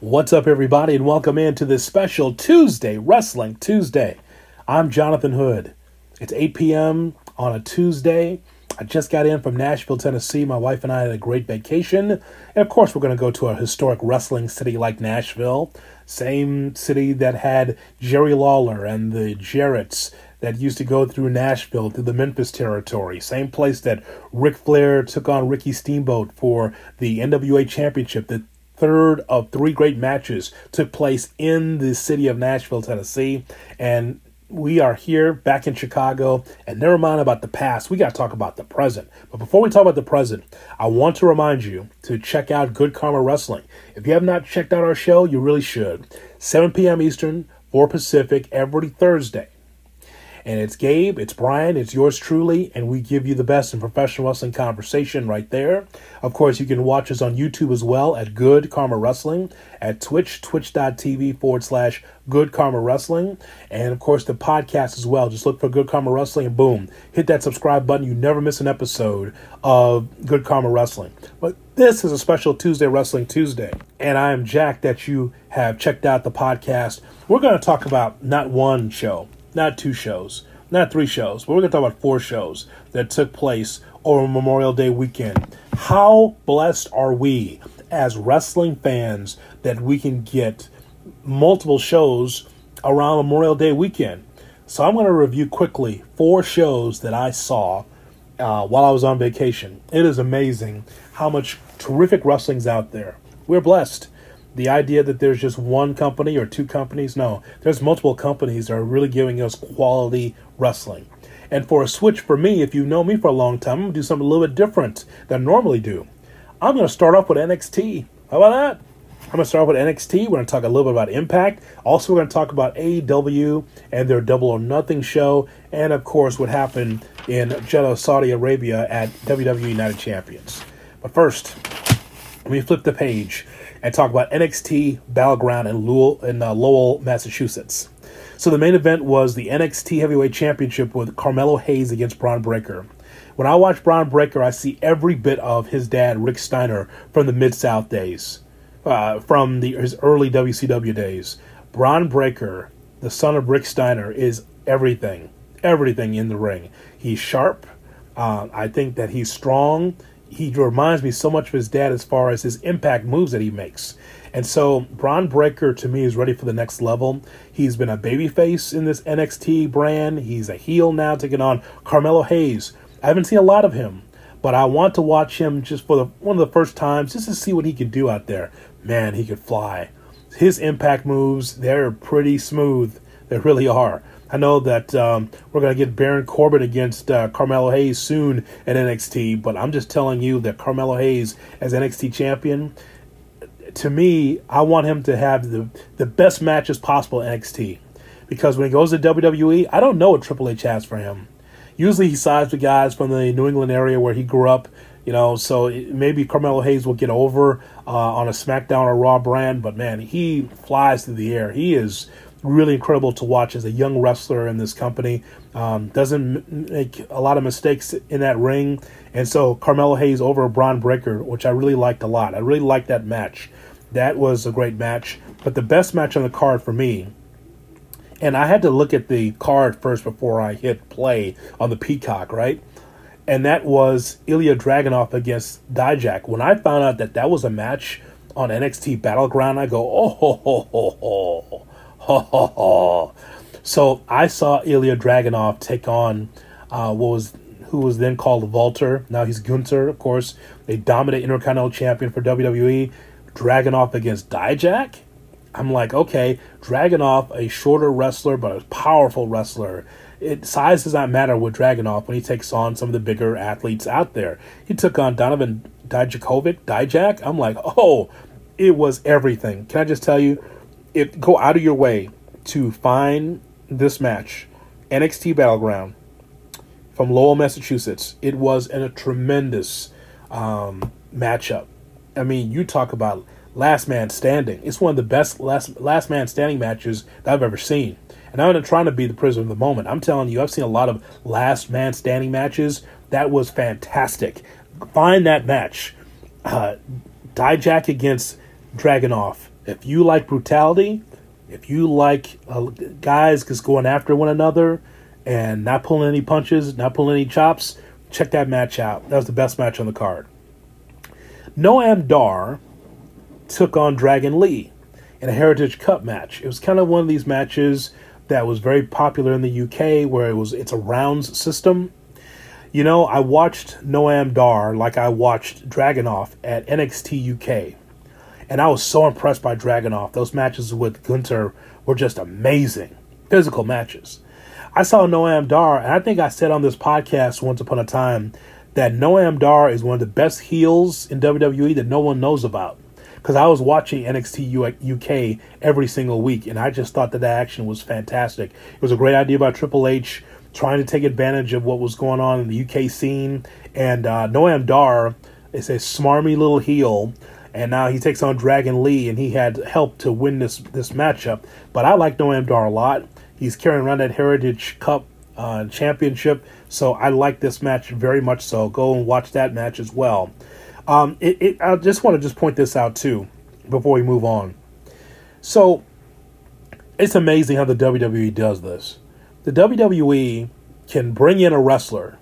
What's up, everybody, and welcome in to this special Tuesday, Wrestling Tuesday. I'm Jonathan Hood. It's 8 p.m. on a Tuesday. I just got in from Nashville, Tennessee. My wife and I had a great vacation. And of course, we're going to go to a historic wrestling city like Nashville. Same city that had Jerry Lawler and the Jarretts that used to go through Nashville, through the Memphis territory. Same place that Ric Flair took on Ricky Steamboat for the NWA Championship. The third of three great matches took place in the city of Nashville, Tennessee. And we are here back in Chicago, and never mind about the past, we got to talk about the present. But before we talk about the present, I want to remind you to check out Good Karma Wrestling. If you have not checked out our show, you really should. 7 p.m. Eastern, 4 Pacific, every Thursday. And it's Gabe, it's Brian, it's yours truly, and we give you the best in professional wrestling conversation right there. Of course, you can watch us on YouTube as well at Good Karma Wrestling, at Twitch, twitch.tv forward slash Good Karma Wrestling, and of course the podcast as well. Just look for Good Karma Wrestling and boom, hit that subscribe button. You never miss an episode of Good Karma Wrestling. But this is a special Tuesday Wrestling Tuesday, and I am Jack that you have checked out the podcast. We're going to talk about not one show not two shows, not three shows, but we're going to talk about four shows that took place over Memorial Day weekend. How blessed are we as wrestling fans that we can get multiple shows around Memorial Day weekend? So I'm going to review quickly four shows that I saw uh, while I was on vacation. It is amazing how much terrific wrestling's out there. We're blessed the idea that there's just one company or two companies. No, there's multiple companies that are really giving us quality wrestling. And for a switch for me, if you know me for a long time, I'm going to do something a little bit different than I normally do. I'm going to start off with NXT. How about that? I'm going to start off with NXT. We're going to talk a little bit about Impact. Also, we're going to talk about AEW and their Double or Nothing show. And, of course, what happened in Jeddah, Saudi Arabia at WWE Night of Champions. But first, let me flip the page and talk about NXT Battleground in Lowell, in uh, Lowell, Massachusetts. So the main event was the NXT Heavyweight Championship with Carmelo Hayes against Bron Breakker. When I watch Bron Breakker, I see every bit of his dad, Rick Steiner, from the Mid South days, uh, from the, his early WCW days. Bron Breakker, the son of Rick Steiner, is everything, everything in the ring. He's sharp. Uh, I think that he's strong he reminds me so much of his dad as far as his impact moves that he makes. And so Bron Breakker to me is ready for the next level. He's been a babyface in this NXT brand. He's a heel now, taking on Carmelo Hayes. I haven't seen a lot of him, but I want to watch him just for the one of the first times, just to see what he can do out there. Man, he could fly. His impact moves, they're pretty smooth. They really are. I know that um, we're going to get Baron Corbin against uh, Carmelo Hayes soon at NXT, but I'm just telling you that Carmelo Hayes as NXT champion, to me, I want him to have the, the best matches possible at NXT. Because when he goes to WWE, I don't know what Triple H has for him. Usually he sides with guys from the New England area where he grew up, you know, so maybe Carmelo Hayes will get over uh, on a SmackDown or Raw brand, but man, he flies through the air. He is really incredible to watch as a young wrestler in this company. Um, doesn't make a lot of mistakes in that ring. And so Carmelo Hayes over Bron Breakker, which I really liked a lot. I really liked that match. That was a great match. But the best match on the card for me, and I had to look at the card first before I hit play on the Peacock, right? And that was Ilya Dragunov against Dijak. When I found out that that was a match on NXT Battleground, I go, oh, ho, ho, ho, ho. so I saw Ilya Dragunov take on uh, what was who was then called Walter. Now he's Gunther, of course. They dominant Intercontinental Champion for WWE. Dragunov against Dijak. I'm like, okay, Dragunov, a shorter wrestler but a powerful wrestler. It size does not matter with Dragunov when he takes on some of the bigger athletes out there. He took on Donovan Dijakovic, Dijak. I'm like, oh, it was everything. Can I just tell you? If go out of your way to find this match, NXT Battleground from Lowell, Massachusetts. It was a tremendous um, matchup. I mean, you talk about last man standing. It's one of the best last last man standing matches that I've ever seen. And I'm not trying to be the prisoner of the moment. I'm telling you, I've seen a lot of last man standing matches. That was fantastic. Find that match. Uh, Dijak against Dragunov If you like brutality, if you like uh, guys just going after one another and not pulling any punches, not pulling any chops, check that match out. That was the best match on the card. Noam Dar took on Dragon Lee in a Heritage Cup match. It was kind of one of these matches that was very popular in the UK where it was it's a rounds system. You know, I watched Noam Dar like I watched Dragunov at NXT UK. And I was so impressed by Dragunov. Those matches with Gunther were just amazing. Physical matches. I saw Noam Dar, and I think I said on this podcast once upon a time that Noam Dar is one of the best heels in WWE that no one knows about. Because I was watching NXT UK every single week, and I just thought that that action was fantastic. It was a great idea by Triple H trying to take advantage of what was going on in the UK scene. And uh, Noam Dar is a smarmy little heel, and now he takes on Dragon Lee, and he had help to win this this matchup. But I like Noam Dar a lot. He's carrying around that Heritage Cup uh, championship, so I like this match very much. So go and watch that match as well. Um, it, it, I just want to just point this out too before we move on. So it's amazing how the WWE does this. The WWE can bring in a wrestler,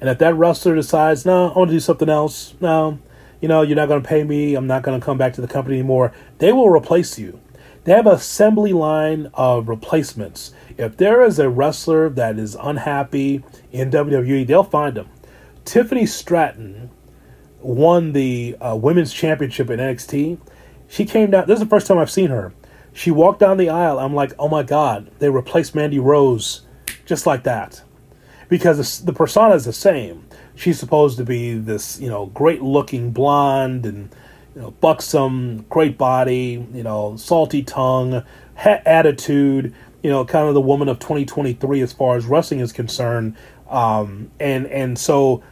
and if that wrestler decides, no, I want to do something else, no, you know, you're not going to pay me, I'm not going to come back to the company anymore, they will replace you. They have an assembly line of replacements. If there is a wrestler that is unhappy in WWE, they'll find them. Tiffany Stratton won the uh, women's championship in NXT. She came down. This is the first time I've seen her. She walked down the aisle. I'm like, oh my god, they replaced Mandy Rose just like that, because the persona is the same. She's supposed to be this, you know, great looking blonde and you know, buxom, great body, you know, salty tongue, ha- attitude, you know, kind of the woman of 2023 as far as wrestling is concerned. Um, and and so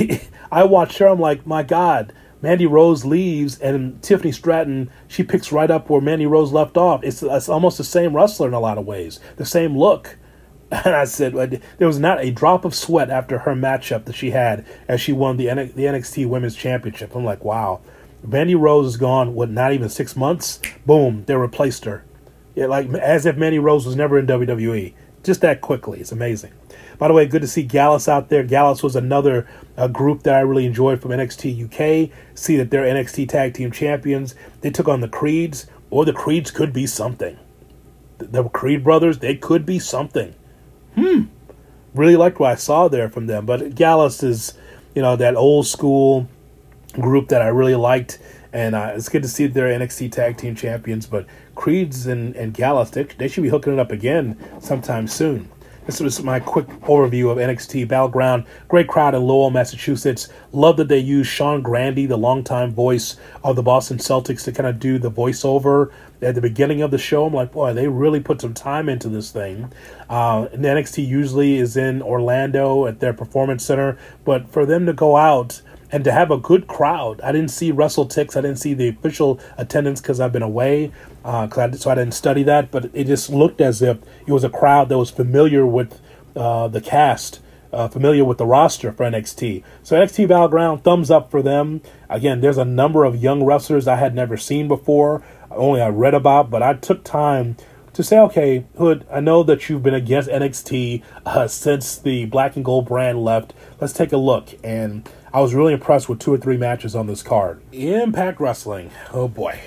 I watched her. I'm like, my God, Mandy Rose leaves, and Tiffany Stratton she picks right up where Mandy Rose left off. It's, it's almost the same wrestler in a lot of ways, the same look. And I said there was not a drop of sweat after her matchup that she had as she won the the NXT Women's Championship. I'm like, wow, Mandy Rose is gone. What? Not even six months. Boom, they replaced her. Yeah, like as if Mandy Rose was never in WWE. Just that quickly. It's amazing. By the way, good to see Gallus out there. Gallus was another uh, group that I really enjoyed from NXT UK. See that they're NXT Tag Team Champions. They took on the Creeds, or the Creeds could be something. The, the Creed brothers, they could be something. Hmm. Really liked what I saw there from them. But Gallus is, you know, that old school group that I really liked. And uh, it's good to see they're NXT Tag Team Champions. But Creeds and, and Gallus, they, they should be hooking it up again sometime soon. This was my quick overview of NXT Battleground. Great crowd in Lowell, Massachusetts. Love that they used Sean Grande, the longtime voice of the Boston Celtics, to kind of do the voiceover at the beginning of the show. I'm like, boy, they really put some time into this thing. Uh, NXT usually is in Orlando at their performance center, but for them to go out and to have a good crowd. I didn't see WrestleTix. I didn't see the official attendance because I've been away, uh, I, so I didn't study that. But it just looked as if it was a crowd that was familiar with uh, the cast, uh, familiar with the roster for NXT. So NXT Battleground, thumbs up for them. Again, there's a number of young wrestlers I had never seen before, only I read about, but I took time to say, okay, Hood, I know that you've been against NXT uh, since the Black and Gold brand left. Let's take a look. And I was really impressed with two or three matches on this card. Impact Wrestling. Oh boy.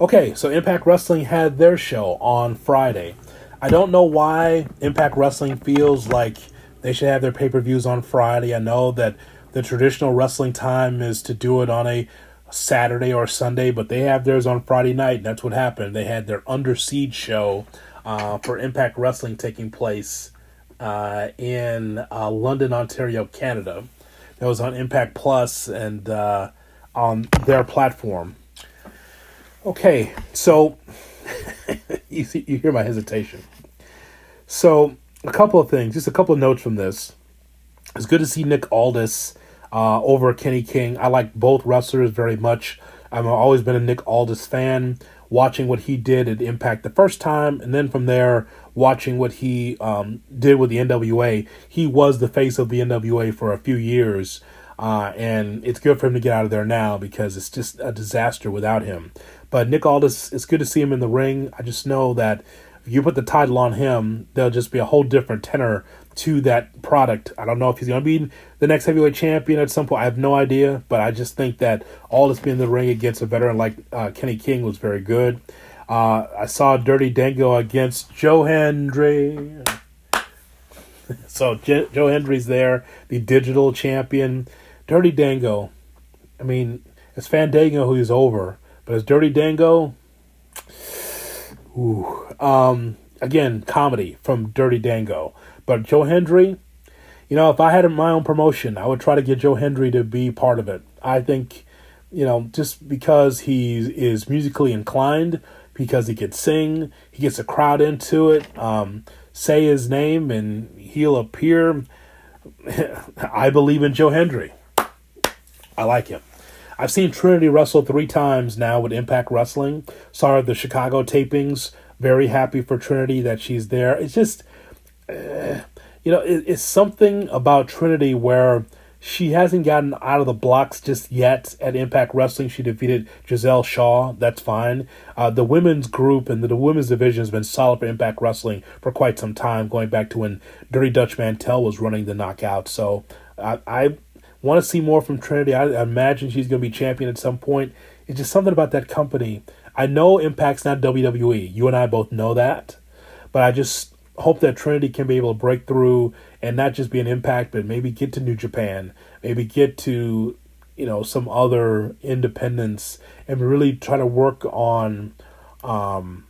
Okay, so Impact Wrestling had their show on Friday. I don't know why Impact Wrestling feels like they should have their pay per views on Friday. I know that the traditional wrestling time is to do it on a Saturday or Sunday, but they have theirs on Friday night. And that's what happened. They had their Under Siege show uh, for Impact Wrestling taking place uh, in uh, London, Ontario, Canada that was on Impact Plus and uh, on their platform. Okay, so you see, you hear my hesitation. So a couple of things, just a couple of notes from this. It's good to see Nick Aldis uh, over Kenny King. I like both wrestlers very much. I've always been a Nick Aldis fan. Watching what he did at Impact the first time, and then from there, watching what he um, did with the NWA. He was the face of the NWA for a few years. Uh, and it's good for him to get out of there now because it's just a disaster without him. But Nick Aldis, it's good to see him in the ring. I just know that if you put the title on him, there'll just be a whole different tenor to that product. I don't know if he's going to be the next heavyweight champion at some point. I have no idea, but I just think that all being in the ring against a veteran like uh, Kenny King was very good. Uh, I saw Dirty Dango against Joe Hendry. so J- Joe Hendry's there, the digital champion. Dirty Dango. I mean, it's Fandango who he's over, but it's Dirty Dango, ooh, um, again, comedy from Dirty Dango. But Joe Hendry, you know, if I had my own promotion, I would try to get Joe Hendry to be part of it. I think, you know, just because he is musically inclined, because he can sing, he gets a crowd into it. Um, say his name and he'll appear. I believe in Joe Hendry. I like him. I've seen Trinity wrestle three times now with Impact Wrestling. Saw the Chicago tapings. Very happy for Trinity that she's there. It's just uh, you know, it, it's something about Trinity where she hasn't gotten out of the blocks just yet at Impact Wrestling. She defeated Giselle Shaw. That's fine. Uh, the women's group and the, the, women's division has been solid for Impact Wrestling for quite some time, going back to when Dirty Dutch Mantell was running the knockout. So I, I want to see more from Trinity. I, I imagine she's going to be champion at some point. It's just something about that company. I know Impact's not WWE. You and I both know that. But I just hope that Trinity can be able to break through and not just be an impact, but maybe get to New Japan, maybe get to you know some other independence, and really try to work on, um,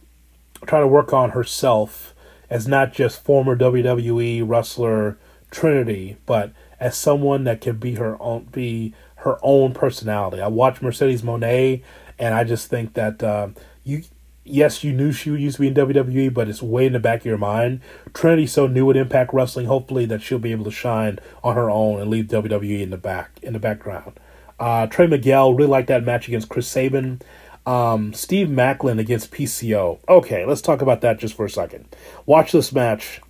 try to work on herself as not just former WWE wrestler Trinity, but as someone that can be her own, be her own personality. I watched Mercedes Moné, and I just think that uh, you yes, you knew she used to be in WWE, but it's way in the back of your mind. Trinity's so new at Impact Wrestling, hopefully that she'll be able to shine on her own and leave WWE in the back in the background. Uh, Trey Miguel really liked that match against Chris Sabin. Um, Steve Maclin against PCO. Okay, let's talk about that just for a second. Watch this match,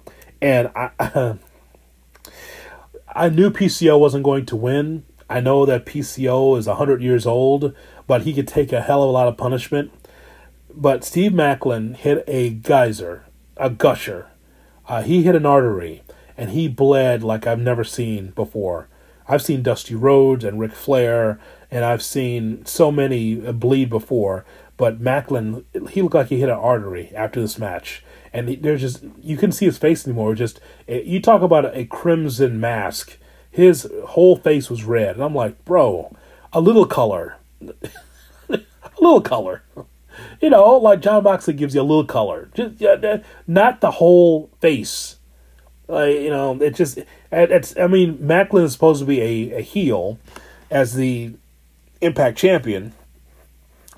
and I, I knew PCO wasn't going to win. I know that PCO is 100 years old, but he could take a hell of a lot of punishment but Steve Maclin hit a geyser, a gusher. Uh, he hit an artery, and he bled like I've never seen before. I've seen Dusty Rhodes and Ric Flair, and I've seen so many bleed before. But Maclin, he looked like he hit an artery after this match, and there's just you couldn't see his face anymore. Just you talk about a crimson mask. His whole face was red, and I'm like, bro, a little color, a little color you know, like Jon Moxley gives you a little color, just yeah, uh, not the whole face. Like you know, it just it's. I mean, Maclin is supposed to be a, a heel as the Impact champion.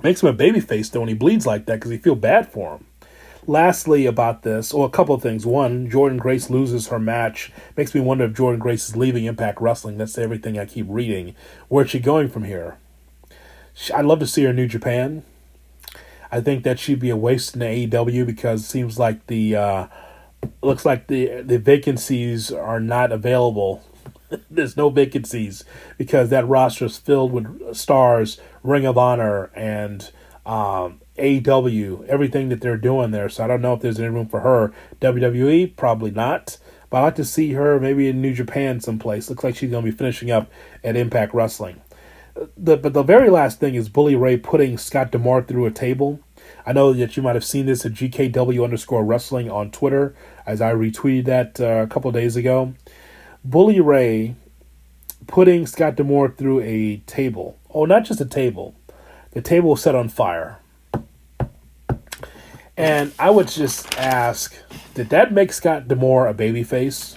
Makes him a baby face though when he bleeds like that because you feel bad for him. Lastly, about this, or well, a couple of things. One, Jordynne Grace loses her match. Makes me wonder if Jordynne Grace is leaving Impact Wrestling. That's everything I keep reading. Where's she going from here? I'd love to see her in New Japan. I think that should be a waste in the AEW because it seems like the uh, looks like the the vacancies are not available. There's no vacancies because that roster is filled with stars, Ring of Honor, and um, AEW, everything that they're doing there. So I don't know if there's any room for her. WWE, probably not. But I'd like to see her maybe in New Japan someplace. Looks like she's going to be finishing up at Impact Wrestling the but the very last thing is Bully Ray putting Scott D'Amore through a table. I know that you might have seen this at GKW underscore wrestling on Twitter, as I retweeted that uh, a couple days ago. Bully Ray putting Scott D'Amore through a table. Oh, not just a table. The table was set on fire. And I would just ask, did that make Scott D'Amore a babyface?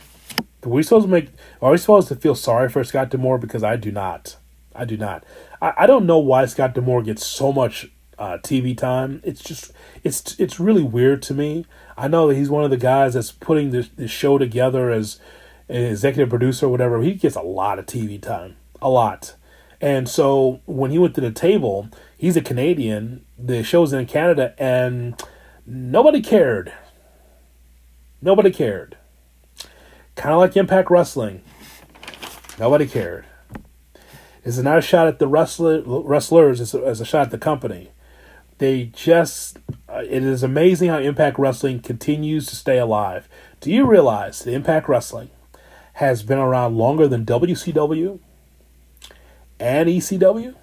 Are we supposed to make? Are we supposed to feel sorry for Scott D'Amore? Because I do not. I do not. I, I don't know why Scott D'Amore gets so much uh, TV time. It's just it's it's really weird to me. I know that he's one of the guys that's putting this, this show together as an executive producer or whatever. He gets a lot of TV time, a lot. And so when he went to the table, he's a Canadian. The show's in Canada, and nobody cared. Nobody cared. Kind of like Impact Wrestling. Nobody cared. Is not a shot at the wrestler, wrestlers, it's a, it's a shot at the company. They just, uh, it is amazing how Impact Wrestling continues to stay alive. Do you realize that Impact Wrestling has been around longer than WCW and ECW?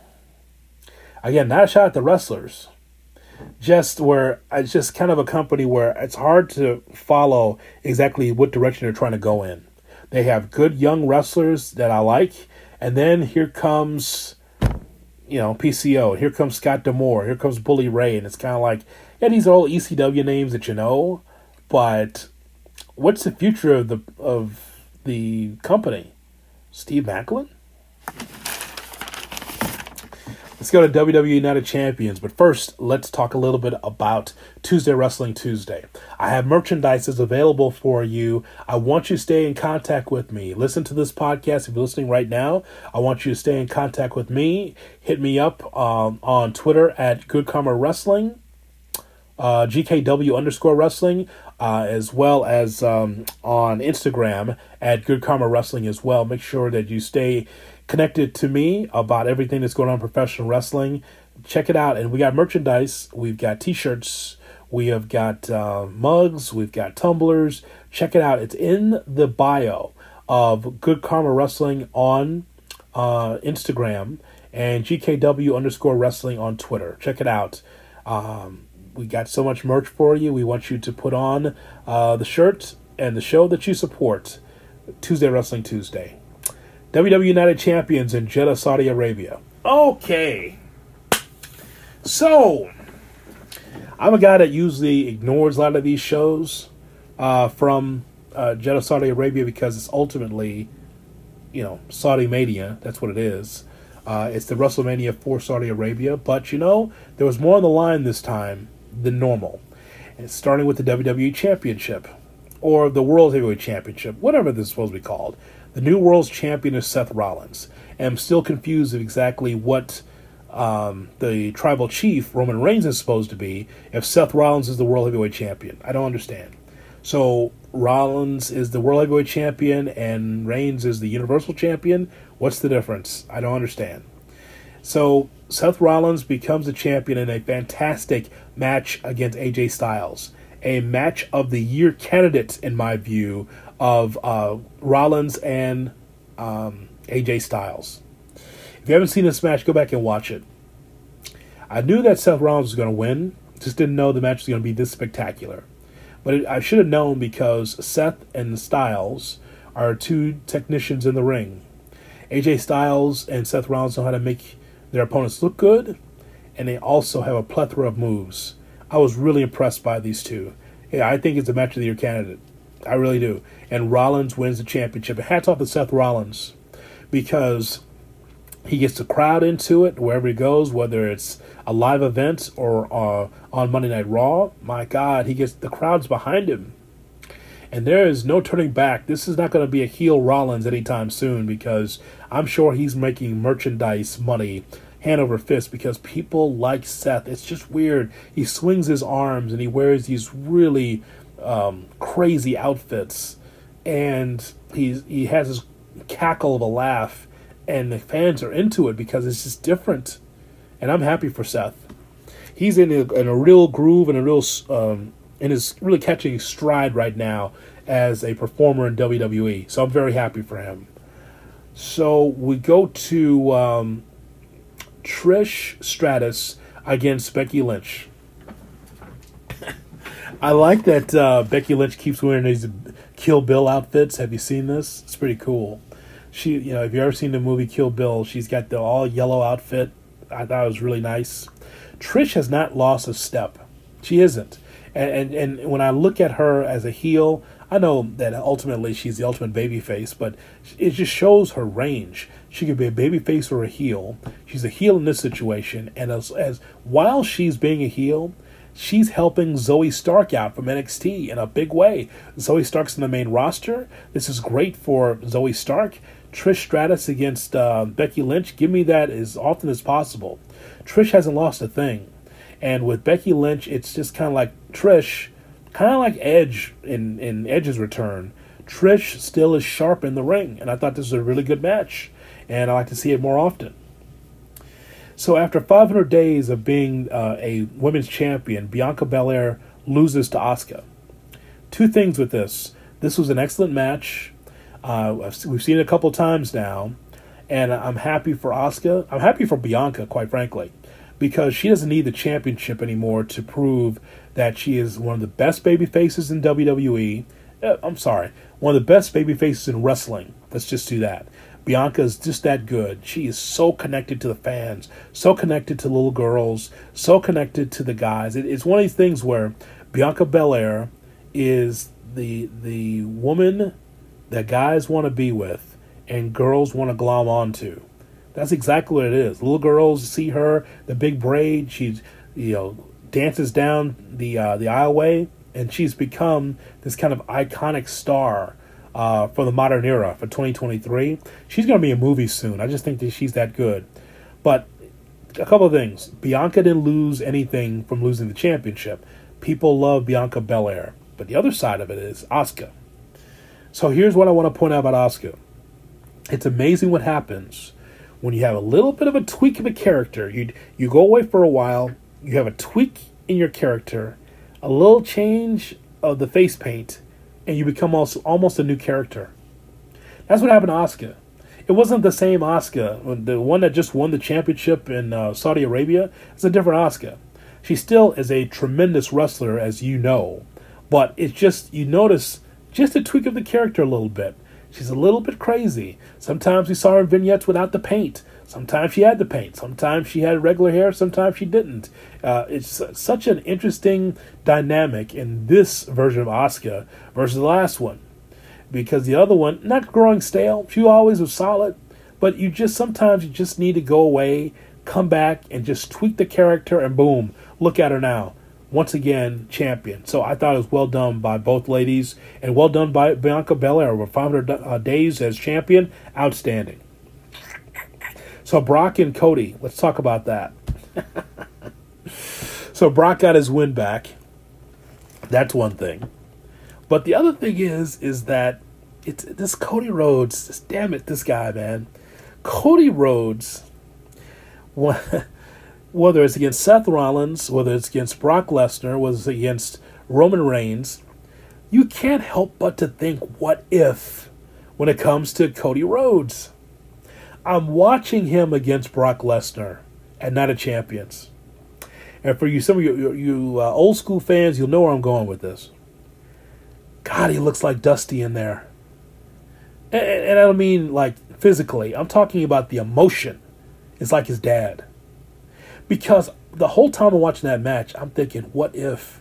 Again, not a shot at the wrestlers. Just where it's just kind of a company where it's hard to follow exactly what direction they're trying to go in. They have good young wrestlers that I like, and then here comes you know, PCO. Here comes Scott D'Amore. Here comes Bully Ray. And it's kind of like, yeah, these are all ECW names that you know, but what's the future of the of the company? Steve Maclin? Let's go to WWE Night of Champions, but first, let's talk a little bit about Tuesday Wrestling Tuesday. I have merchandise available for you. I want you to stay in contact with me. Listen to this podcast if you're listening right now. I want you to stay in contact with me. Hit me up um, on Twitter at Good Karma Wrestling, uh, GKW underscore wrestling, uh, as well as um, on Instagram at Good Karma Wrestling as well. Make sure that you stay connected to me about everything that's going on in professional wrestling, check it out. And we got merchandise. We've got t-shirts. We have got uh, mugs. We've got tumblers. Check it out. It's in the bio of Good Karma Wrestling on uh, Instagram and GKW underscore wrestling on Twitter. Check it out. Um, we got so much merch for you. We want you to put on uh, the shirt and the show that you support. Tuesday Wrestling Tuesday. WWE Night of Champions in Jeddah, Saudi Arabia. Okay. So, I'm a guy that usually ignores a lot of these shows uh, from uh, Jeddah, Saudi Arabia because it's ultimately, you know, Saudi Mania. That's what it is. Uh, it's the WrestleMania for Saudi Arabia. But, you know, there was more on the line this time than normal. And starting with the WWE Championship or the World Heavyweight Championship, whatever this is supposed to be called. The new world's champion is Seth Rollins. And I'm still confused of exactly what um, the tribal chief, Roman Reigns, is supposed to be if Seth Rollins is the world heavyweight champion. I don't understand. So Rollins is the world heavyweight champion and Reigns is the universal champion. What's the difference? I don't understand. So Seth Rollins becomes the champion in a fantastic match against AJ Styles. A match of the year candidate, in my view, of uh, Rollins and um, AJ Styles. If you haven't seen this match, go back and watch it. I knew that Seth Rollins was going to win, just didn't know the match was going to be this spectacular. But it, I should have known because Seth and Styles are two technicians in the ring. AJ Styles and Seth Rollins know how to make their opponents look good, and they also have a plethora of moves. I was really impressed by these two. Yeah, I think it's a match of the year candidate. I really do. And Rollins wins the championship. Hats off to Seth Rollins because he gets the crowd into it wherever he goes, whether it's a live event or uh, on Monday Night Raw. My God, he gets the crowds behind him. And there is no turning back. This is not going to be a heel Rollins anytime soon because I'm sure he's making merchandise money hand over fist because people like Seth. It's just weird. He swings his arms and he wears these really um, crazy outfits, and he's he has this cackle of a laugh, and the fans are into it because it's just different, and I'm happy for Seth. He's in a, in a real groove and a real um, and is really catching stride right now as a performer in WWE. So I'm very happy for him. So we go to um, Trish Stratus against Becky Lynch. I like that uh, Becky Lynch keeps wearing these Kill Bill outfits. Have you seen this? It's pretty cool. She, you know, if you ever seen the movie Kill Bill, she's got the all yellow outfit. I thought it was really nice. Trish has not lost a step. She isn't. And, and and when I look at her as a heel, I know that ultimately she's the ultimate baby face, but it just shows her range. She could be a baby face or a heel. She's a heel in this situation, and as, as while she's being a heel, she's helping Zoey Stark out from NXT in a big way. Zoey Stark's in the main roster. This is great for Zoey Stark. Trish Stratus against uh, Becky Lynch. Give me that as often as possible. Trish hasn't lost a thing. And with Becky Lynch, it's just kind of like Trish, kind of like Edge in, in Edge's return. Trish still is sharp in the ring, and I thought this was a really good match. and I like to see it more often. So after 500 days of being uh, a women's champion, Bianca Belair loses to Asuka. Two things with this: this was an excellent match. Uh, we've seen it a couple times now, and I'm happy for Asuka. I'm happy for Bianca, quite frankly, because she doesn't need the championship anymore to prove that she is one of the best baby faces in WWE. Uh, I'm sorry, one of the best baby faces in wrestling. Let's just do that. Bianca is just that good. She is so connected to the fans, so connected to little girls, so connected to the guys. It, it's one of these things where Bianca Belair is the the woman that guys want to be with and girls want to glom onto. That's exactly what it is. Little girls see her, the big braid. She, you know, dances down the uh, the aisleway, and she's become this kind of iconic star uh, for the modern era for 2023. She's going to be in movies soon. I just think that she's that good. But a couple of things. Bianca didn't lose anything from losing the championship. People love Bianca Belair. But the other side of it is Asuka. So here's what I want to point out about Asuka. It's amazing what happens when you have a little bit of a tweak of a character. You you go away for a while, you have a tweak in your character, a little change of the face paint, and you become almost a new character. That's what happened to Asuka. It wasn't the same Asuka. The one that just won the championship in uh, Saudi Arabia It's a different Asuka. She still is a tremendous wrestler, as you know, but it's just you notice just a tweak of the character a little bit. She's a little bit crazy. Sometimes we saw her in vignettes without the paint. Sometimes she had the paint. Sometimes she had regular hair. Sometimes she didn't. Uh, it's such an interesting dynamic in this version of Asuka versus the last one, because the other one not growing stale. She always was solid, but you just sometimes you just need to go away, come back, and just tweak the character, and boom, look at her now. Once again, champion. So I thought it was well done by both ladies, and well done by Bianca Belair over 500 uh, days as champion. Outstanding. So Brock and Cody, let's talk about that. so Brock got his win back. That's one thing. But the other thing is, is that it's this Cody Rhodes. Just, damn it, this guy, man. Cody Rhodes. Whether it's against Seth Rollins, whether it's against Brock Lesnar, whether it's against Roman Reigns, you can't help but to think, what if, when it comes to Cody Rhodes? I'm watching him against Brock Lesnar and Night of Champions. And for you, some of you, you uh, old school fans, you'll know where I'm going with this. God, he looks like Dusty in there. And, and I don't mean like physically, I'm talking about the emotion. It's like his dad. Because the whole time I'm watching that match, I'm thinking, what if,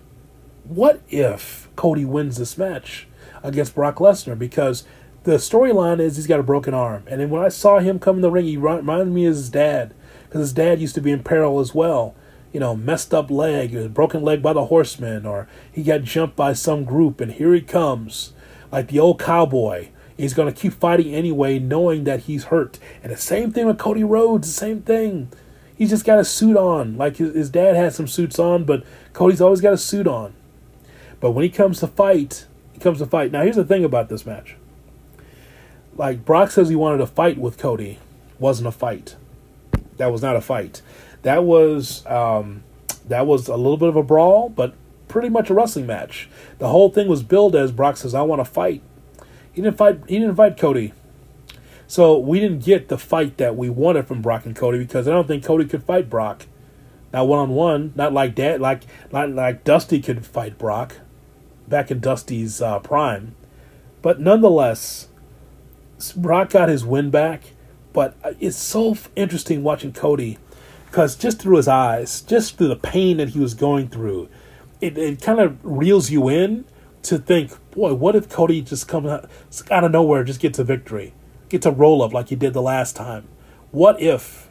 what if Cody wins this match against Brock Lesnar? Because the storyline is he's got a broken arm. And then when I saw him come in the ring, he reminded me of his dad because his dad used to be in peril as well. You know, messed up leg, broken leg by the horseman, or he got jumped by some group, and here he comes, like the old cowboy. He's going to keep fighting anyway, knowing that he's hurt. And the same thing with Cody Rhodes, the same thing. He's just got a suit on. Like his, his dad had some suits on, but Cody's always got a suit on. But when he comes to fight, he comes to fight. Now, here's the thing about this match like Brock says he wanted a fight with Cody, wasn't a fight. That was not a fight. That was um, that was a little bit of a brawl, but pretty much a wrestling match. The whole thing was billed as Brock says, "I want to fight." He didn't fight. He didn't fight Cody. So we didn't get the fight that we wanted from Brock and Cody because I don't think Cody could fight Brock. Not one on one, not like that, like not like Dusty could fight Brock, back in Dusty's uh, prime. But nonetheless, Brock got his win back, but uh, it's so interesting watching Cody because just through his eyes, just through the pain that he was going through, it, it kind of reels you in to think, boy, what if Cody just comes out, out of nowhere, just gets a victory, gets a roll up like he did the last time? What if,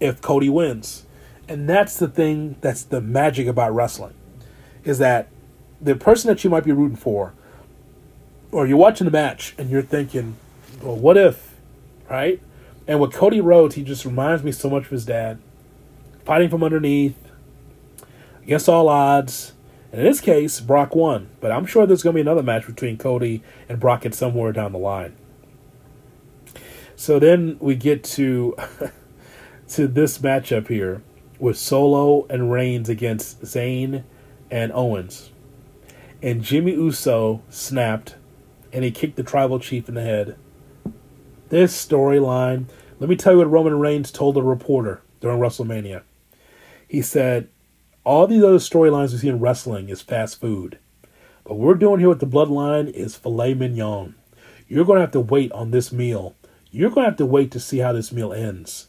if Cody wins? And that's the thing that's the magic about wrestling, is that the person that you might be rooting for, or you're watching the match and you're thinking, well, what if, right? And with Cody Rhodes, he just reminds me so much of his dad, fighting from underneath, against all odds. And in this case, Brock won, but I'm sure there's going to be another match between Cody and Brock at somewhere down the line. So then we get to to this matchup here with Solo and Reigns against Zayn and Owens. And Jimmy Uso snapped and he kicked the tribal chief in the head. This storyline, let me tell you what Roman Reigns told a reporter during WrestleMania. He said, All these other storylines we see in wrestling is fast food. But What we're doing here with the bloodline is filet mignon. You're going to have to wait on this meal. You're going to have to wait to see how this meal ends.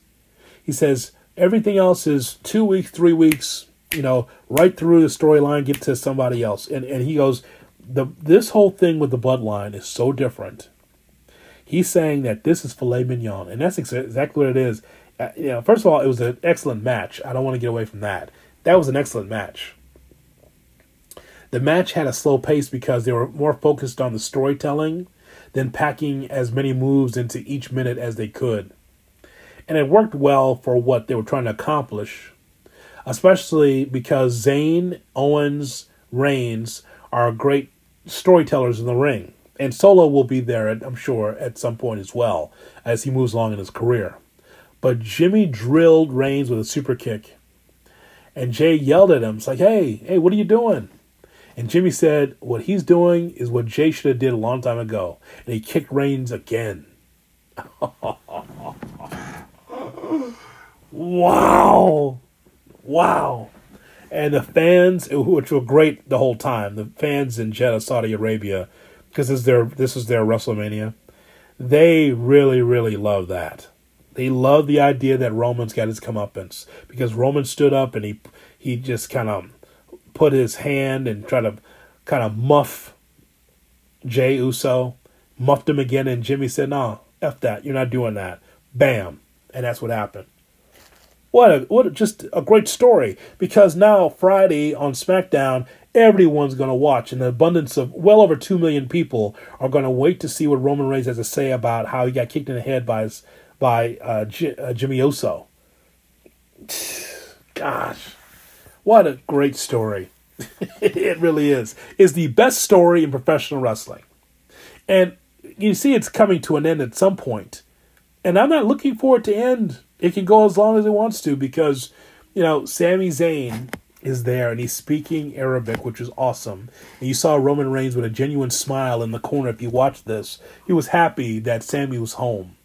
He says, Everything else is two weeks, three weeks, you know, right through the storyline, get to somebody else. And and he goes, the this whole thing with the bloodline is so different. He's saying that this is filet mignon, and that's exactly what it is. Uh, you know, first of all, it was an excellent match. I don't want to get away from that. That was an excellent match. The match had a slow pace because they were more focused on the storytelling than packing as many moves into each minute as they could. And it worked well for what they were trying to accomplish, especially because Zayn, Owens, Reigns are great storytellers in the ring. And Solo will be there, I'm sure, at some point as well as he moves along in his career. But Jimmy drilled Reigns with a super kick. And Jey yelled at him. It's like, hey, hey, what are you doing? And Jimmy said, what he's doing is what Jey should have did a long time ago. And he kicked Reigns again. wow. Wow. And the fans, which were great the whole time, the fans in Jeddah, Saudi Arabia, because this is their this is their WrestleMania, they really, really love that. They love the idea that Roman's got his comeuppance because Roman stood up and he he just kind of put his hand and tried to kind of muff Jey Uso, muffed him again, and Jimmy said, "No, f that, you're not doing that." Bam, and that's what happened. What a what a, just a great story because now Friday on SmackDown everyone's going to watch and an abundance of well over 2 million people are going to wait to see what Roman Reigns has to say about how he got kicked in the head by his, by uh, uh, Jimmy Uso. Gosh. What a great story. it really is. Is the best story in professional wrestling. And you see it's coming to an end at some point. And I'm not looking for it to end it can go as long as it wants to because, you know, Sami Zayn is there and he's speaking Arabic, which is awesome. And you saw Roman Reigns with a genuine smile in the corner. If you watch this, he was happy that Sami was home.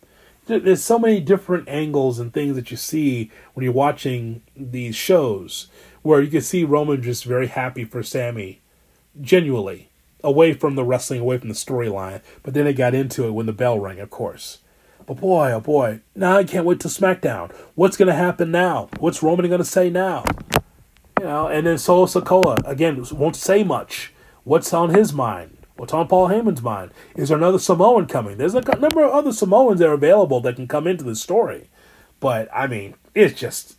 There's so many different angles and things that you see when you're watching these shows where you can see Roman just very happy for Sami, genuinely, away from the wrestling, away from the storyline. But then it got into it when the bell rang, of course. But boy, oh boy, now I can't wait to SmackDown. What's going to happen now? What's Roman going to say now? You know, and then Solo Sikoa again won't say much. What's on his mind? What's on Paul Heyman's mind? Is there another Samoan coming? There's a number of other Samoans that are available that can come into the story. But I mean, it's just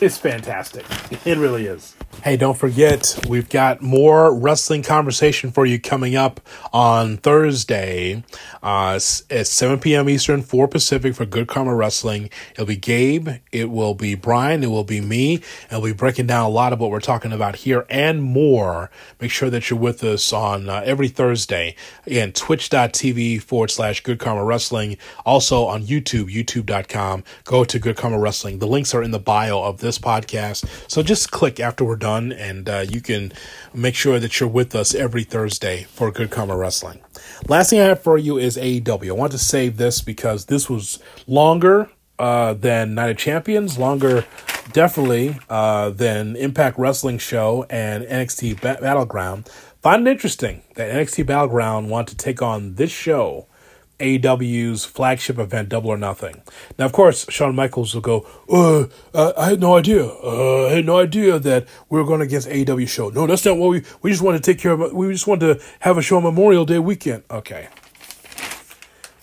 it's fantastic. It really is. Hey, don't forget, we've got more wrestling conversation for you coming up on Thursday uh, at 7 p.m. Eastern, 4 Pacific for Good Karma Wrestling. It'll be Gabe, it will be Brian, it will be me, and we'll be breaking down a lot of what we're talking about here and more. Make sure that you're with us on uh, every Thursday. Again, twitch.tv forward slash Good Karma Wrestling. Also on YouTube, youtube.com. Go to Good Karma Wrestling. The links are in the bio of this podcast. So just click after we're done and uh, you can make sure that you're with us every Thursday for Good Karma Wrestling. Last thing I have for you is AEW. I want to save this because this was longer uh, than Night of Champions, longer definitely uh, than Impact Wrestling Show and NXT ba- Battleground. Find it interesting that NXT Battleground want to take on this show AEW's flagship event, Double or Nothing. Now, of course, Shawn Michaels will go, uh, uh, I had no idea. Uh, I had no idea that we were going against AEW show. No, that's not what we, we just want to take care of, we just want to have a show on Memorial Day weekend. Okay.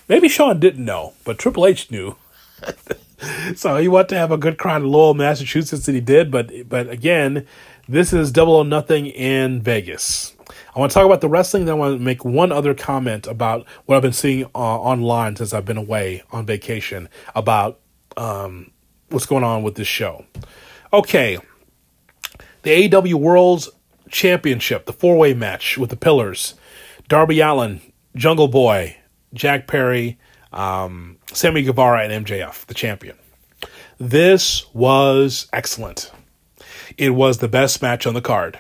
Maybe Shawn didn't know, but Triple H knew. so he wanted to have a good crowd in Lowell, Massachusetts, and he did, but, but again, this is Double or Nothing in Vegas. I want to talk about the wrestling, then I want to make one other comment about what I've been seeing uh, online since I've been away on vacation about um, what's going on with this show. Okay, the AEW World's Championship, the four way match with the Pillars Darby Allin, Jungle Boy, Jack Perry, um, Sammy Guevara and MJF, the champion. This was excellent. It was the best match on the card.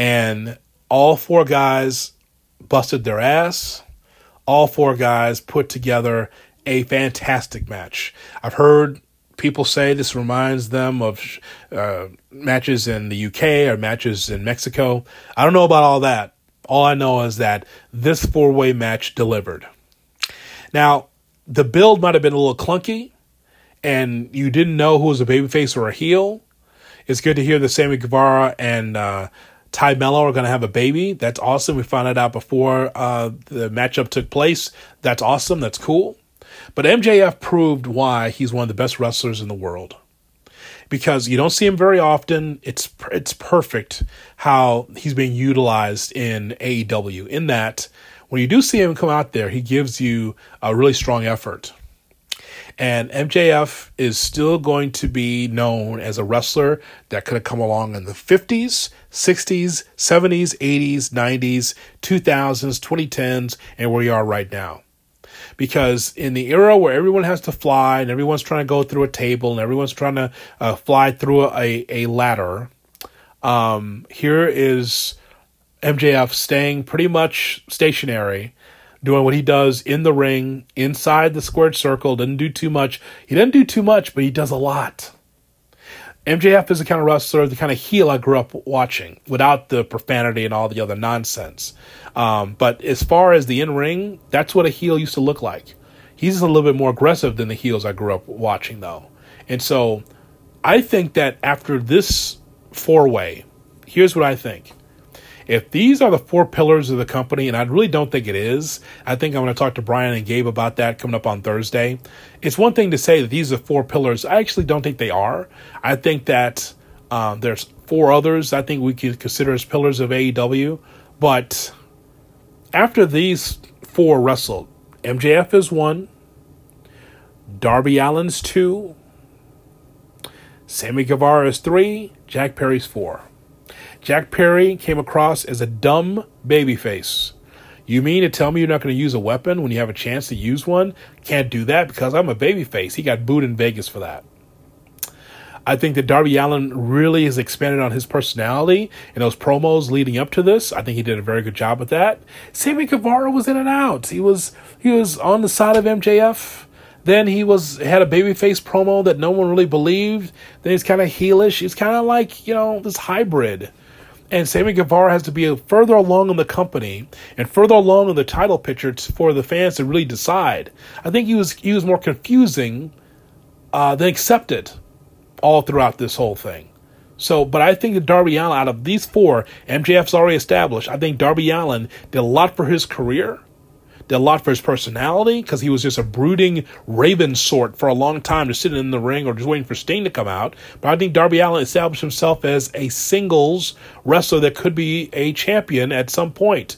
And all four guys busted their ass. All four guys put together a fantastic match. I've heard people say this reminds them of uh, matches in the UK or matches in Mexico. I don't know about all that. All I know is that this four way match delivered. Now, the build might have been a little clunky, and you didn't know who was a babyface or a heel. It's good to hear that Sammy Guevara and uh, Tay Melo are going to have a baby. That's awesome. We found that out before uh, the matchup took place. That's awesome. That's cool. But MJF proved why he's one of the best wrestlers in the world. Because you don't see him very often. It's it's perfect how he's being utilized in AEW. In that, when you do see him come out there, he gives you a really strong effort. And MJF is still going to be known as a wrestler that could have come along in the 50s, 60s, 70s, 80s, 90s, 2000s, 2010s, and where you are right now. Because in the era where everyone has to fly and everyone's trying to go through a table and everyone's trying to uh, fly through a, a ladder, um, here is MJF staying pretty much stationary, doing what he does in the ring, inside the squared circle, doesn't do too much. He doesn't do too much, but he does a lot. MJF is the kind of wrestler, the kind of heel I grew up watching, without the profanity and all the other nonsense. Um, but as far as the in ring, that's what a heel used to look like. He's a little bit more aggressive than the heels I grew up watching, though. And so I think that after this four way, here's what I think. If these are the four pillars of the company, and I really don't think it is, I think I'm going to talk to Brian and Gabe about that coming up on Thursday. It's one thing to say that these are four pillars. I actually don't think they are. I think that um, there's four others I think we could consider as pillars of AEW, but after these four wrestled, MJF is one, Darby Allin's two, Sammy Guevara is three, Jack Perry's four. Jack Perry came across as a dumb babyface. You mean to tell me you're not going to use a weapon when you have a chance to use one? Can't do that because I'm a babyface. He got booed in Vegas for that. I think that Darby Allin really has expanded on his personality in those promos leading up to this. I think he did a very good job with that. Sammy Guevara was in and out. He was he was on the side of MJF. Then he was had a babyface promo that no one really believed. Then he's kind of heelish. He's kind of like you know this hybrid. And Sammy Guevara has to be further along in the company and further along in the title picture for the fans to really decide. I think he was he was more confusing uh, than accepted all throughout this whole thing. So, but I think that Darby Allin, out of these four, MJF's already established. I think Darby Allin did a lot for his career, a lot for his personality, because he was just a brooding raven sort for a long time, just sitting in the ring or just waiting for Sting to come out. But I think Darby Allin established himself as a singles wrestler that could be a champion at some point,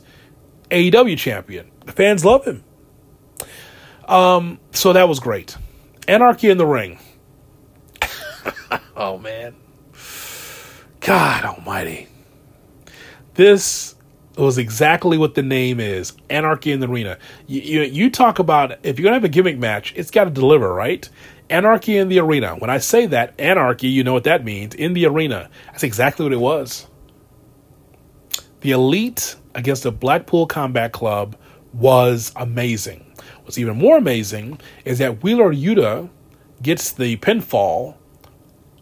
AEW champion. The fans love him. Um, so that was great. Anarchy in the ring. oh man. God almighty. This was exactly what the name is Anarchy in the Arena. You, you, you talk about if you're going to have a gimmick match, it's got to deliver, right? Anarchy in the Arena. When I say that, anarchy, you know what that means. In the arena. That's exactly what it was. The Elite against the Blackpool Combat Club was amazing. What's even more amazing is that Wheeler Yuta gets the pinfall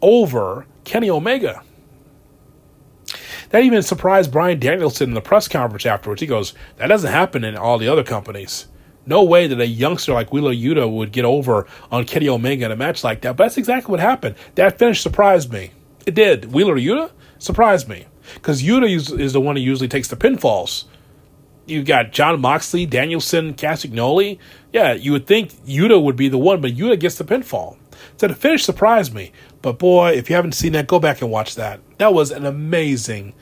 over Kenny Omega. That even surprised Bryan Danielson in the press conference afterwards. He goes, That doesn't happen in all the other companies. No way that a youngster like Wheeler Yuta would get over on Kenny Omega in a match like that. But that's exactly what happened. That finish surprised me. It did. Wheeler Yuta surprised me. Because Yuta is, is the one who usually takes the pinfalls. You've got Jon Moxley, Danielson, Castagnoli. Yeah, you would think Yuta would be the one, but Yuta gets the pinfall. So the finish surprised me. But boy, if you haven't seen that, go back and watch that. That was an amazing,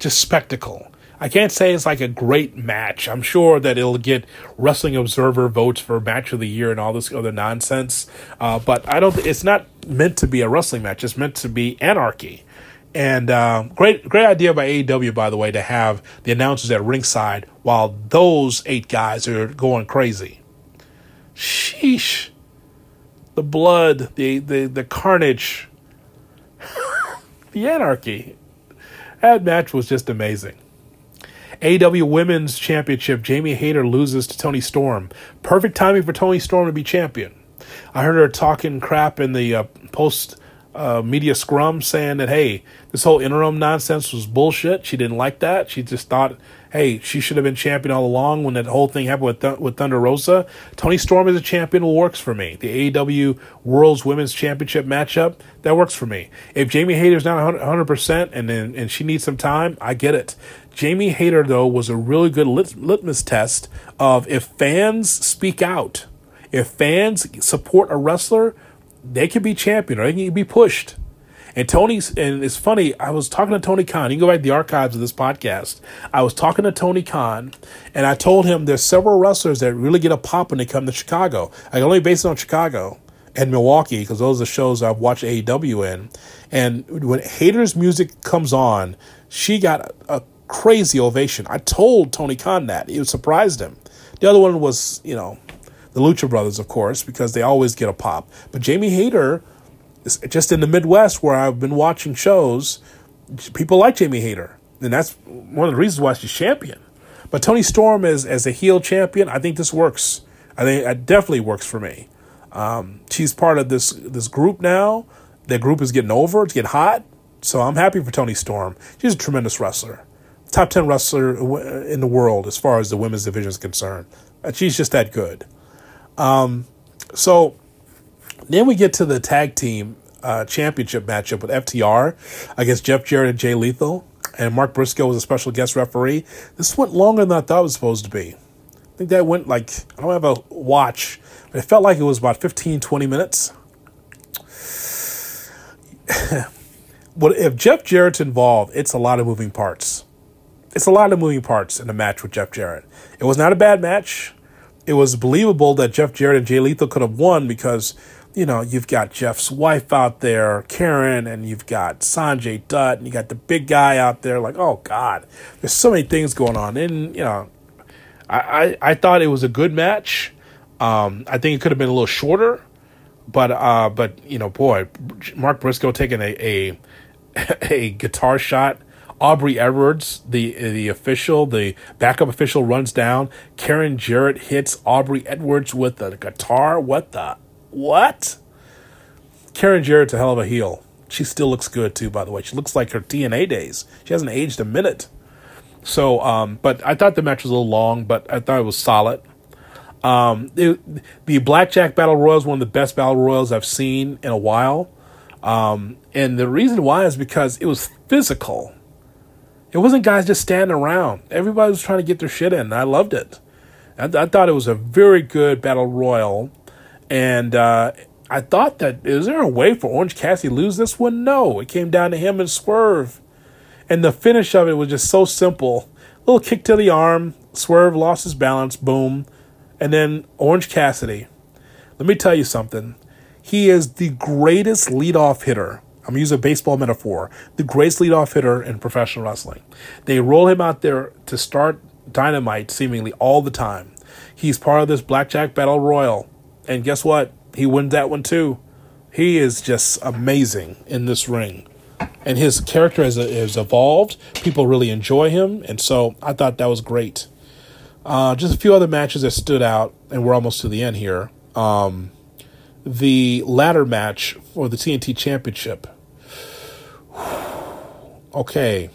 just spectacle. I can't say it's like a great match. I'm sure that it'll get Wrestling Observer votes for Match of the Year and all this other nonsense. Uh, but I don't. It's not meant to be a wrestling match. It's meant to be anarchy. And uh, great, great idea by AEW, by the way, to have the announcers at ringside while those eight guys are going crazy. Sheesh. The blood, the the, the carnage, the anarchy. That match was just amazing. AW Women's Championship, Jamie Hayter loses to Toni Storm. Perfect timing for Toni Storm to be champion. I heard her talking crap in the uh, post uh, media scrum saying that, hey, this whole interim nonsense was bullshit. She didn't like that. She just thought, hey, she should have been champion all along when that whole thing happened with, Th- with Thunder Rosa. Toni Storm is a champion works for me. The AEW World's Women's Championship matchup, that works for me. If Jamie Hayter's not 100% and, then, and she needs some time, I get it. Jamie Hayter, though, was a really good lit- litmus test of if fans speak out, if fans support a wrestler, they can be champion or they can be pushed. And Tony's, and it's funny, I was talking to Tony Khan. You can go back to the archives of this podcast. I was talking to Tony Khan, and I told him there's several wrestlers that really get a pop when they come to Chicago. I only base it on Chicago and Milwaukee because those are the shows I've watched AEW in. And when Hayter's music comes on, she got a, a crazy ovation. I told Tony Khan that. It surprised him. The other one was, you know, the Lucha Brothers, of course, because they always get a pop. But Jamie Hayter, just in the Midwest where I've been watching shows, people like Jamie Hayter. And that's one of the reasons why she's champion. But Toni Storm is as a heel champion, I think this works. I think it definitely works for me. Um, she's part of this this group now. That group is getting over. It's getting hot. So I'm happy for Toni Storm. She's a tremendous wrestler. Top 10 wrestler in the world as far as the women's division is concerned. She's just that good. Um, so then we get to the tag team uh, championship matchup with FTR against Jeff Jarrett and Jay Lethal. And Mark Briscoe was a special guest referee. This went longer than I thought it was supposed to be. I think that went like, I don't have a watch, but it felt like it was about 15, 20 minutes. what if Jeff Jarrett's involved, it's a lot of moving parts. It's a lot of moving parts in a match with Jeff Jarrett. It was not a bad match it was believable that Jeff Jarrett and Jay Lethal could have won because, you know, you've got Jeff's wife out there, Karen, and you've got Sanjay Dutt, and you got the big guy out there. Like, oh God, there's so many things going on. And you know, I I, I thought it was a good match. Um, I think it could have been a little shorter, but uh, but you know, boy, Mark Briscoe taking a a, a guitar shot Aubrey Edwards, the the official, the backup official, runs down. Karen Jarrett hits Aubrey Edwards with the guitar. What the what? Karen Jarrett's a hell of a heel. She still looks good too, by the way. She looks like her TNA days. She hasn't aged a minute. So, um, but I thought the match was a little long, but I thought it was solid. Um, it, the Blackjack Battle Royal is one of the best battle royals I've seen in a while. Um, and the reason why is because it was physical. It wasn't guys just standing around. Everybody was trying to get their shit in. I loved it. I, I thought it was a very good battle royal, and uh, I thought that is there a way for Orange Cassidy to lose this one? No, it came down to him and Swerve, and the finish of it was just so simple. Little kick to the arm. Swerve lost his balance. Boom, and then Orange Cassidy. Let me tell you something. He is the greatest leadoff hitter I'm using a baseball metaphor, the greatest leadoff hitter in professional wrestling. They roll him out there to start dynamite seemingly all the time. He's part of this Blackjack Battle Royal. And guess what? He wins that one too. He is just amazing in this ring. And his character has, has evolved. People really enjoy him. And so I thought that was great. Uh, just a few other matches that stood out, and we're almost to the end here. Um, the ladder match for the TNT Championship okay.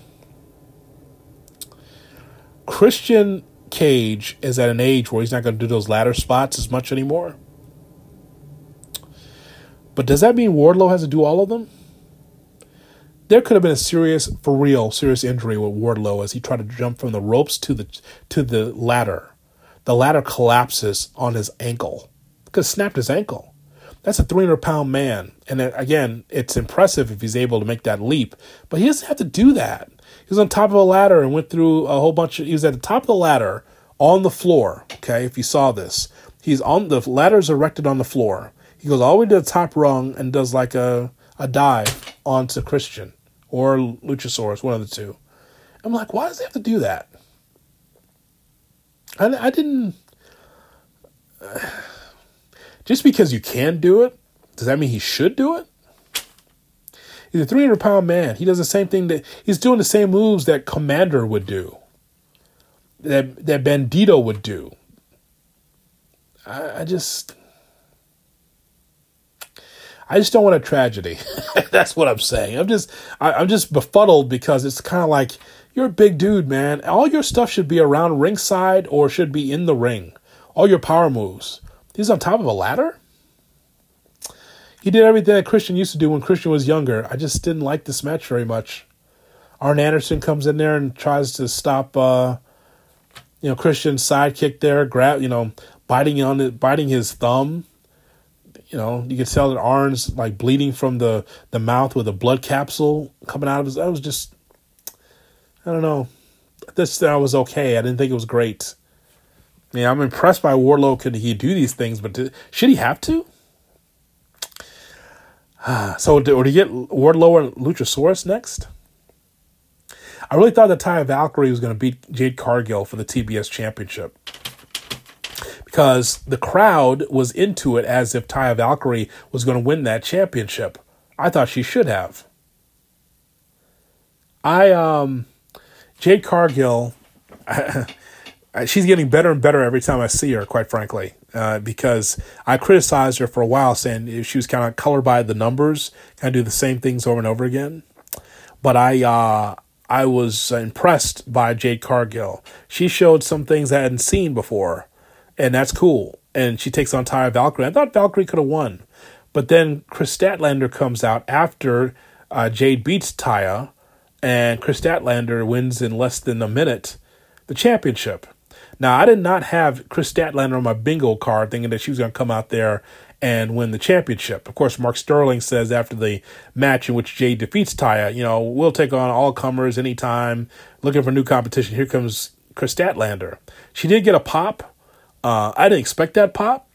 Christian Cage is at an age where he's not going to do those ladder spots as much anymore. But does that mean Wardlow has to do all of them? There could have been a serious, for real, serious injury with Wardlow as he tried to jump from the ropes to the to the ladder. The ladder collapses on his ankle. Could have snapped his ankle that's a 300 pound man. And again, it's impressive if he's able to make that leap, but he doesn't have to do that. He was on top of a ladder and went through a whole bunch of, he was at the top of the ladder on the floor. Okay. If you saw this, he's on the ladder's erected on the floor. He goes all the way to the top rung and does like a, a dive onto Christian or Luchasaurus, one of the two. I'm like, why does he have to do that? I, I didn't. Just because you can do it, does that mean he should do it? He's a 300 pound man. He does the same thing that he's doing the same moves that Komander would do, that that Bandido would do. I, I just, I just don't want a tragedy. That's what I'm saying. I'm just, I, I'm just befuddled because it's kind of like you're a big dude, man. All your stuff should be around ringside or should be in the ring. All your power moves. He's on top of a ladder. He did everything that Christian used to do when Christian was younger. I just didn't like this match very much. Arn Anderson comes in there and tries to stop, uh, you know, Christian's sidekick there, grab, you know, biting on it, biting his thumb. You know, you could tell that Arn's like bleeding from the the mouth with a blood capsule coming out of his. That was just, I don't know. This that was okay. I didn't think it was great. Yeah, I'm impressed by Wardlow. Could he do these things? But to, should he have to? so, do, or do you get Wardlow and Luchasaurus next? I really thought that Taya Valkyrie was going to beat Jade Cargill for the TBS Championship because the crowd was into it as if Taya Valkyrie was going to win that championship. I thought she should have. I um, Jade Cargill. she's getting better and better every time I see her, quite frankly, uh, because I criticized her for a while, saying she was kind of colored by the numbers, kind of do the same things over and over again. But I, uh, I was impressed by Jade Cargill. She showed some things I hadn't seen before, and that's cool. And she takes on Taya Valkyrie. I thought Valkyrie could have won, but then Kris Statlander comes out after uh, Jade beats Taya, and Kris Statlander wins in less than a minute the championship. Now, I did not have Kris Statlander on my bingo card thinking that she was going to come out there and win the championship. Of course, Mark Sterling says after the match in which Jade defeats Taya, you know, we'll take on all comers anytime, looking for new competition. Here comes Kris Statlander. She did get a pop. Uh, I didn't expect that pop.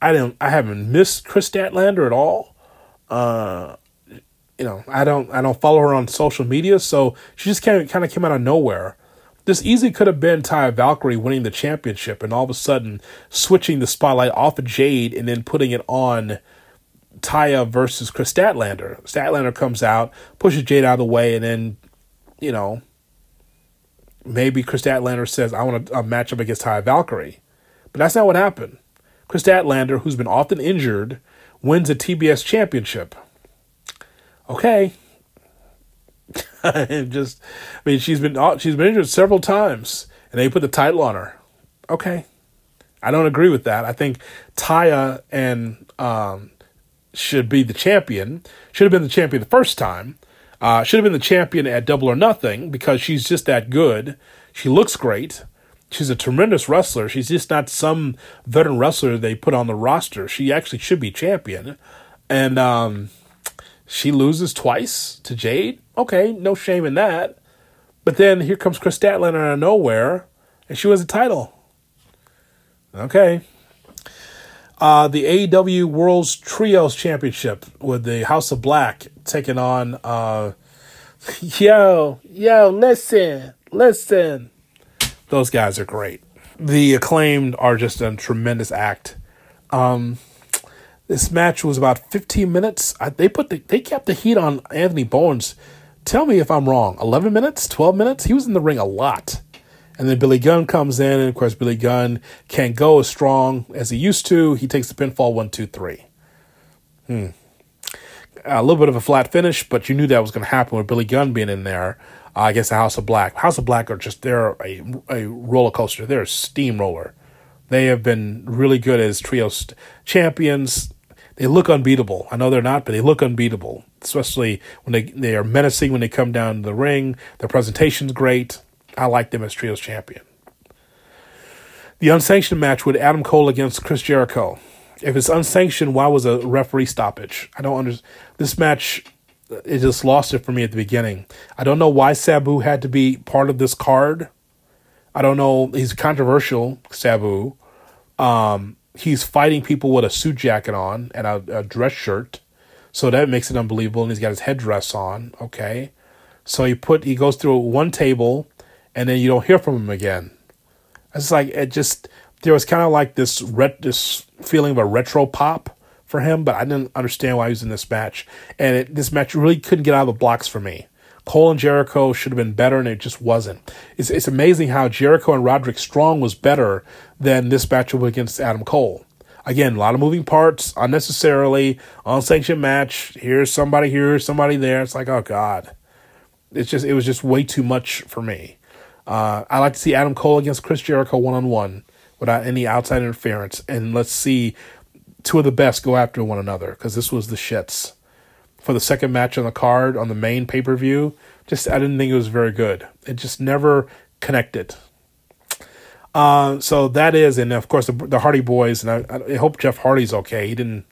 I didn't. I haven't missed Kris Statlander at all. Uh, you know, I don't. I don't follow her on social media, so she just kind of kind of came out of nowhere. This easily could have been Taya Valkyrie winning the championship and all of a sudden switching the spotlight off of Jade and then putting it on Taya versus Kris Statlander. Statlander comes out, pushes Jade out of the way, and then, you know, maybe Kris Statlander says, I want a, a match up against Taya Valkyrie. But that's not what happened. Kris Statlander, who's been often injured, wins a TBS championship. Okay, just, I mean, she's been uh, she's been injured several times, and they put the title on her. Okay, I don't agree with that. I think Taya and um, should be the champion. Should have been the champion the first time. Uh, should have been the champion at Double or Nothing because she's just that good. She looks great. She's a tremendous wrestler. She's just not some veteran wrestler they put on the roster. She actually should be champion. And um, she loses twice to Jade. Okay, no shame in that. But then here comes Kris Statlander out of nowhere, and she wins the title. Okay. Uh, the AEW World's Trios Championship with the House of Black taking on. Uh, yo, yo, listen, listen. Those guys are great. The acclaimed are just a tremendous act. Um, this match was about 15 minutes. I, they put the, they kept the heat on Anthony Bowens. Tell me if I'm wrong. 11 minutes, 12 minutes. He was in the ring a lot. And then Billy Gunn comes in, and of course Billy Gunn can't go as strong as he used to. He takes the pinfall one, two, three. Hmm. A little bit of a flat finish, but you knew that was going to happen with Billy Gunn being in there. Uh, I guess the House of Black. House of Black are just they're a a roller coaster. They're a steamroller. They have been really good as trios champions they look unbeatable. I know they're not, but they look unbeatable, especially when they, they are menacing when they come down the ring. Their presentation's great. I like them as Trios champion. The unsanctioned match with Adam Cole against Chris Jericho. If it's unsanctioned, why was a referee stoppage? I don't understand. This match, it just lost it for me at the beginning. I don't know why Sabu had to be part of this card. I don't know. He's controversial, Sabu. Um, he's fighting people with a suit jacket on and a, a dress shirt. So that makes it unbelievable. And he's got his headdress on. Okay. So he put he goes through one table and then you don't hear from him again. It's like it just there was kind of like this ret this feeling of a retro pop for him, but I didn't understand why he was in this match. And it, this match really couldn't get out of the blocks for me. Cole and Jericho should have been better, and it just wasn't. It's, it's amazing how Jericho and Roderick Strong was better than this matchup against Adam Cole. Again, a lot of moving parts, unnecessarily, unsanctioned match. Here's somebody here, somebody there. It's like, oh God. It's just it was just way too much for me. Uh, I like to see Adam Cole against Chris Jericho one on one without any outside interference, and let's see two of the best go after one another because this was the shits for the second match on the card on the main pay per view. Just I didn't think it was very good. It just never connected. Uh, so that is, and of course the, the Hardy Boys, and I, I, hope Jeff Hardy's okay. He didn't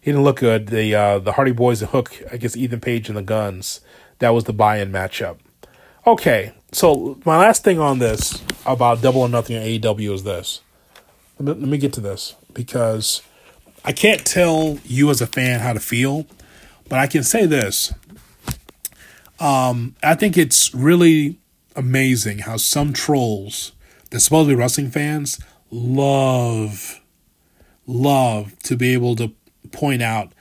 he didn't look good. The uh, the Hardy Boys and Hook, I guess Ethan Page and the Gunns. That was the buy-in matchup. Okay, so my last thing on this about Double or Nothing in AEW is this. Let me, let me get to this because I can't tell you as a fan how to feel but I can say this. Um, I think it's really amazing how some trolls, that supposedly wrestling fans, love, love to be able to point out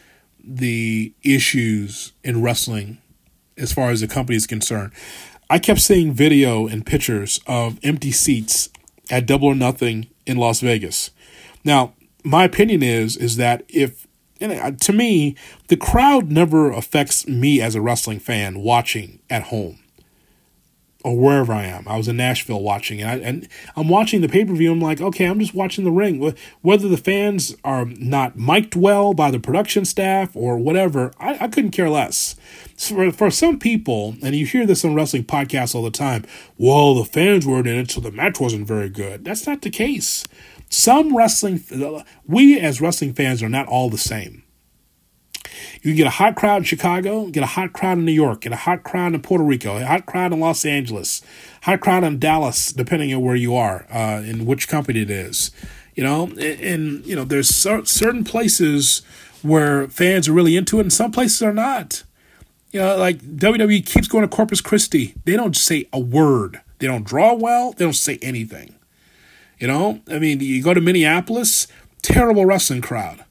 the issues in wrestling as far as the company is concerned. I kept seeing video and pictures of empty seats at Double or Nothing in Las Vegas. Now, my opinion is is that if and uh, to me, the crowd never affects me as a wrestling fan watching at home or wherever I am. I was in Nashville watching, and, I, and I'm watching the pay per view. I'm like, okay, I'm just watching the ring. Whether the fans are not mic'd well by the production staff or whatever, I, I couldn't care less. For, for some people, and you hear this on wrestling podcasts all the time, well, the fans weren't in it, so the match wasn't very good. That's not the case. Some wrestling, we as wrestling fans are not all the same. You can get a hot crowd in Chicago, get a hot crowd in New York, get a hot crowd in Puerto Rico, a hot crowd in Los Angeles, hot crowd in Dallas, depending on where you are, uh, and which company it is. You know, and, and you know, there's certain places where fans are really into it, and some places are not. You know, like WWE keeps going to Corpus Christi. They don't say a word. They don't draw well. They don't say anything. You know, I mean, you go to Minneapolis, terrible wrestling crowd.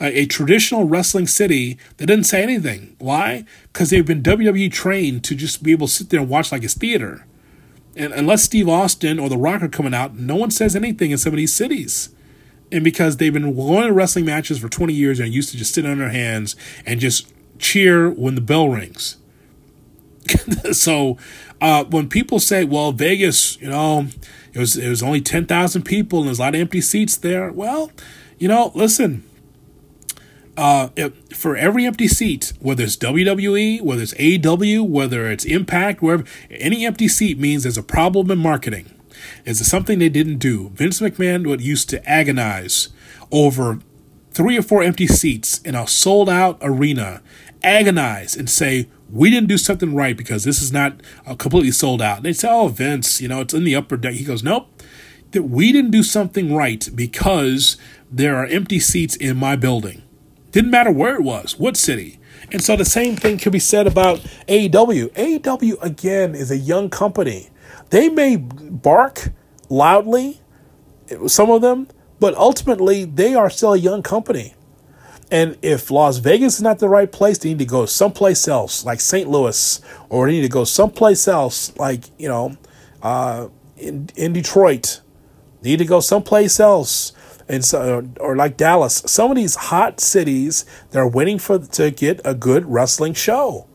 A, traditional wrestling city that didn't say anything. Why? Because they've been WWE trained to just be able to sit there and watch like it's theater. And unless Steve Austin or The Rock are coming out, no one says anything in some of these cities. And because they've been going to wrestling matches for 20 years and used to just sit on their hands and just cheer when the bell rings. so uh, when people say, well, Vegas, you know, it was it was only ten thousand people and there's a lot of empty seats there. Well, you know, listen. Uh, it, for every empty seat, whether it's WWE, whether it's AW, whether it's Impact, wherever, any empty seat means there's a problem in marketing. Is it something they didn't do? Vince McMahon would used to agonize over three or four empty seats in a sold out arena, agonize and say, we didn't do something right because this is not uh, completely sold out. And they say, oh, Vince, you know, it's in the upper deck. He goes, nope, that we didn't do something right because there are empty seats in my building. Didn't matter where it was, what city. And so the same thing can be said about AEW. AEW, again, is a young company. They may bark loudly, some of them, but ultimately they are still a young company. And if Las Vegas is not the right place, they need to go someplace else, like St. Louis, or they need to go someplace else, like you know, uh, in in Detroit. They need to go someplace else, and so or like Dallas. Some of these hot cities they're waiting for to get a good wrestling show.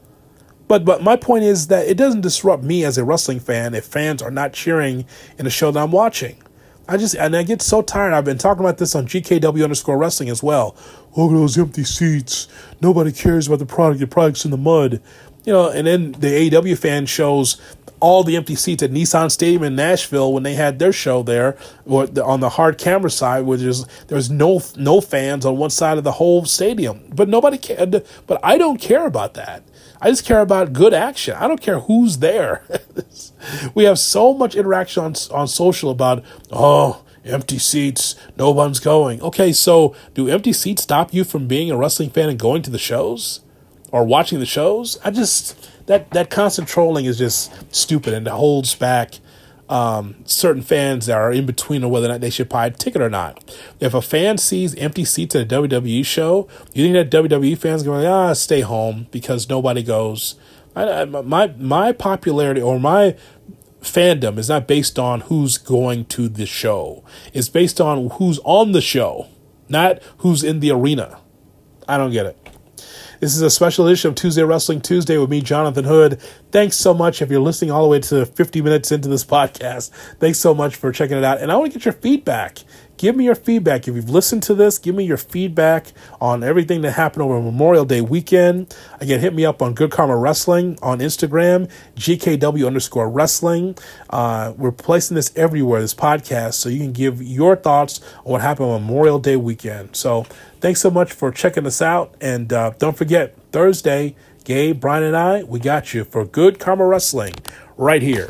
But but my point is that it doesn't disrupt me as a wrestling fan if fans are not cheering in the show that I'm watching. I just and I get so tired. I've been talking about this on GKW underscore wrestling as well. Oh, those empty seats. Nobody cares about the product. The product's in the mud. You know, and then the AEW fan shows all the empty seats at Nissan Stadium in Nashville when they had their show there, or on the hard camera side, where there's there's no no fans on one side of the whole stadium. But nobody cared. But I don't care about that. I just care about good action. I don't care who's there. we have so much interaction on, on social about, oh, empty seats, no one's going. Okay, so do empty seats stop you from being a wrestling fan and going to the shows or watching the shows? I just that that constant trolling is just stupid and it holds back um, certain fans that are in between on whether or not they should buy a ticket or not. If a fan sees empty seats at a WWE show, you think that WWE fans going, ah, stay home because nobody goes. I, I, my my popularity or my fandom is not based on who's going to the show. It's based on who's on the show, not who's in the arena. I don't get it. This is a special edition of Tuesday Wrestling Tuesday with me, Jonathan Hood. Thanks so much if you're listening all the way to 50 minutes into this podcast. Thanks so much for checking it out. And I want to get your feedback. Give me your feedback. If you've listened to this, give me your feedback on everything that happened over Memorial Day weekend. Again, hit me up on Good Karma Wrestling on Instagram, GKW underscore wrestling. Uh, we're placing this everywhere, this podcast, so you can give your thoughts on what happened on Memorial Day weekend. So thanks so much for checking us out. And uh, don't forget, Thursday, Gabe, Brian, and I, we got you for Good Karma Wrestling right here